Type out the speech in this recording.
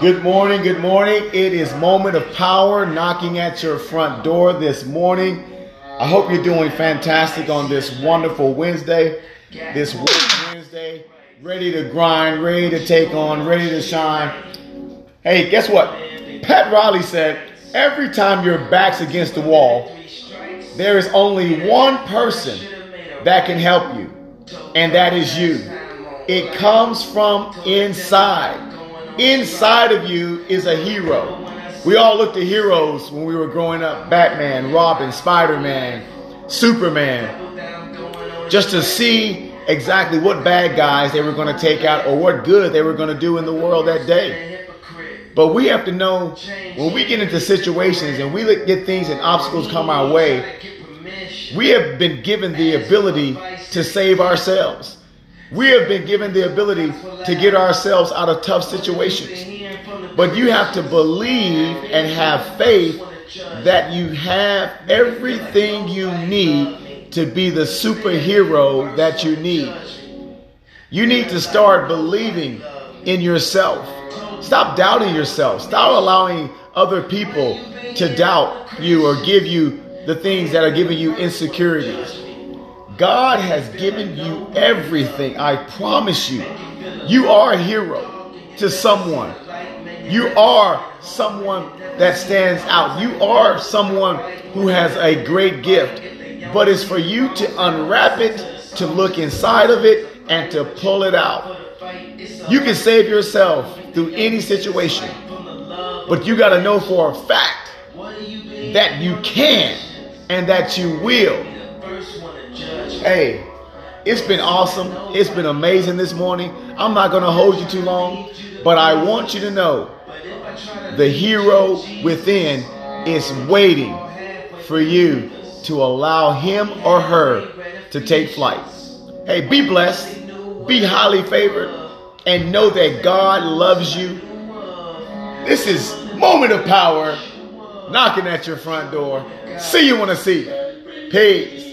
Good morning, good morning. It is moment of power knocking at your front door this morning. I hope you're doing fantastic on this wonderful Wednesday. This Wednesday, ready to grind, ready to take on, ready to shine. Hey, guess what? Pat Riley said, every time your back's against the wall, there is only one person that can help you, and that is you. It comes from inside. Inside of you is a hero. We all looked at heroes when we were growing up Batman, Robin, Spider Man, Superman, just to see exactly what bad guys they were going to take out or what good they were going to do in the world that day. But we have to know when we get into situations and we get things and obstacles come our way, we have been given the ability to save ourselves. We have been given the ability to get ourselves out of tough situations. But you have to believe and have faith that you have everything you need to be the superhero that you need. You need to start believing in yourself. Stop doubting yourself. Stop allowing other people to doubt you or give you the things that are giving you insecurities. God has given you everything. I promise you. You are a hero to someone. You are someone that stands out. You are someone who has a great gift. But it's for you to unwrap it, to look inside of it, and to pull it out. You can save yourself through any situation. But you got to know for a fact that you can and that you will. Hey, it's been awesome. It's been amazing this morning. I'm not going to hold you too long, but I want you to know the hero within is waiting for you to allow him or her to take flight. Hey, be blessed, be highly favored, and know that God loves you. This is Moment of Power knocking at your front door. See you when I see you. Peace.